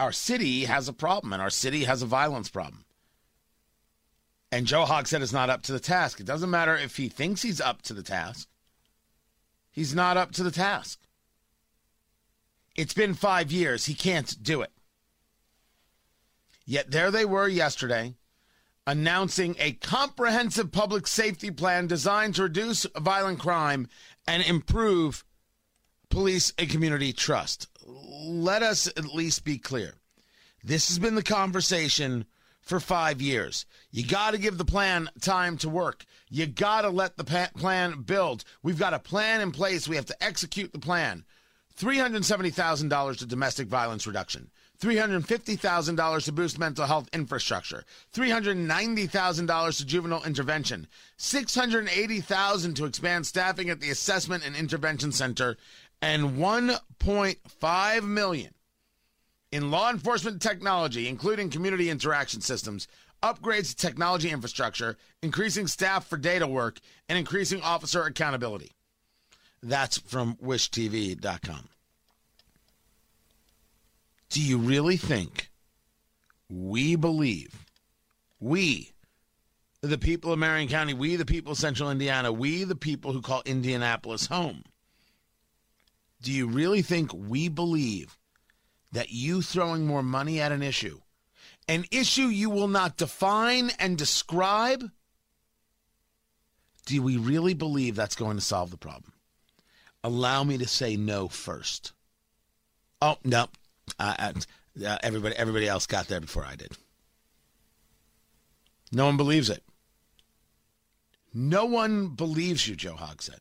our city has a problem and our city has a violence problem. And Joe Hogsett is not up to the task. It doesn't matter if he thinks he's up to the task, he's not up to the task. It's been five years. He can't do it. Yet there they were yesterday announcing a comprehensive public safety plan designed to reduce violent crime and improve police and community trust. Let us at least be clear. This has been the conversation for five years. You got to give the plan time to work. You got to let the plan build. We've got a plan in place. We have to execute the plan. $370,000 to domestic violence reduction. $350,000 to boost mental health infrastructure, $390,000 to juvenile intervention, $680,000 to expand staffing at the assessment and intervention center, and 1.5 million in law enforcement technology, including community interaction systems, upgrades to technology infrastructure, increasing staff for data work, and increasing officer accountability. That's from wishtv.com. Do you really think we believe, we, the people of Marion County, we, the people of Central Indiana, we, the people who call Indianapolis home, do you really think we believe that you throwing more money at an issue, an issue you will not define and describe, do we really believe that's going to solve the problem? Allow me to say no first. Oh, no. Uh, uh, everybody, everybody else got there before I did. No one believes it. No one believes you, Joe Hogsett.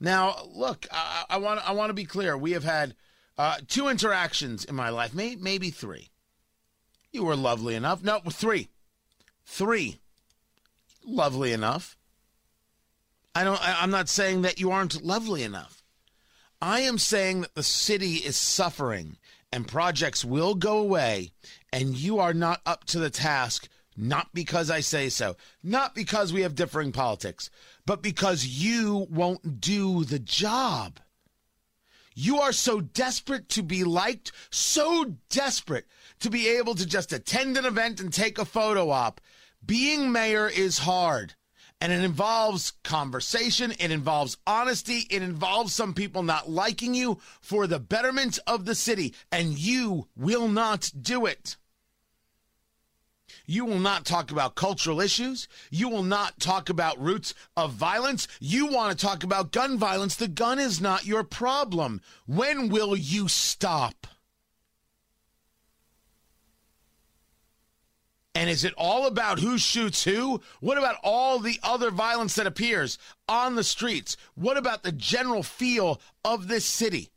Now, look, I, want I want to be clear. We have had uh, two interactions in my life, may, maybe three. You were lovely enough. No, three, three. Lovely enough. I don't. I, I'm not saying that you aren't lovely enough. I am saying that the city is suffering and projects will go away, and you are not up to the task. Not because I say so, not because we have differing politics, but because you won't do the job. You are so desperate to be liked, so desperate to be able to just attend an event and take a photo op. Being mayor is hard. And it involves conversation, it involves honesty, it involves some people not liking you for the betterment of the city, and you will not do it. You will not talk about cultural issues. You will not talk about roots of violence. You want to talk about gun violence. The gun is not your problem. When will you stop? And is it all about who shoots who? What about all the other violence that appears on the streets? What about the general feel of this city?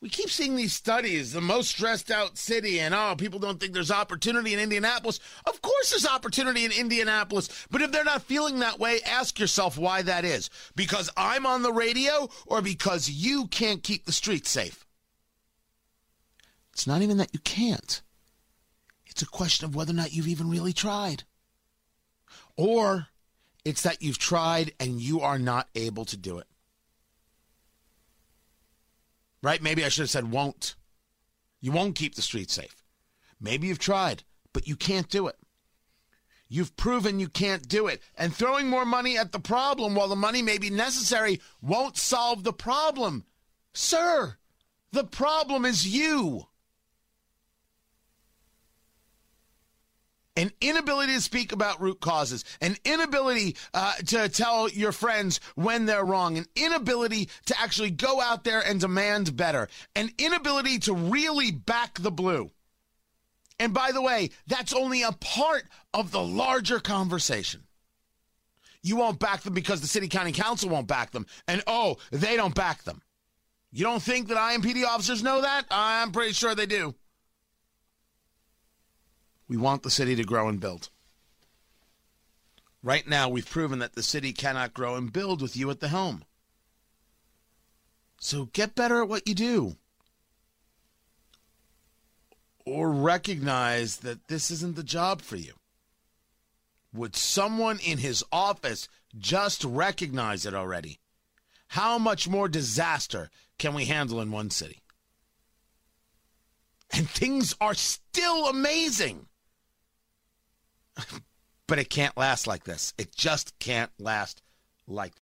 We keep seeing these studies, the most stressed out city, and oh, people don't think there's opportunity in Indianapolis. Of course, there's opportunity in Indianapolis, but if they're not feeling that way, ask yourself why that is. Because I'm on the radio or because you can't keep the streets safe? It's not even that you can't, it's a question of whether or not you've even really tried. Or it's that you've tried and you are not able to do it right? Maybe I should have said won't. You won't keep the streets safe. Maybe you've tried, but you can't do it. You've proven you can't do it. And throwing more money at the problem while the money may be necessary won't solve the problem. Sir, the problem is you. An inability to speak about root causes, an inability uh, to tell your friends when they're wrong, an inability to actually go out there and demand better, an inability to really back the blue. And by the way, that's only a part of the larger conversation. You won't back them because the city county council won't back them. And oh, they don't back them. You don't think that IMPD officers know that? I'm pretty sure they do. We want the city to grow and build. Right now, we've proven that the city cannot grow and build with you at the helm. So get better at what you do. Or recognize that this isn't the job for you. Would someone in his office just recognize it already? How much more disaster can we handle in one city? and things are still amazing. but it can't last like this. It just can't last like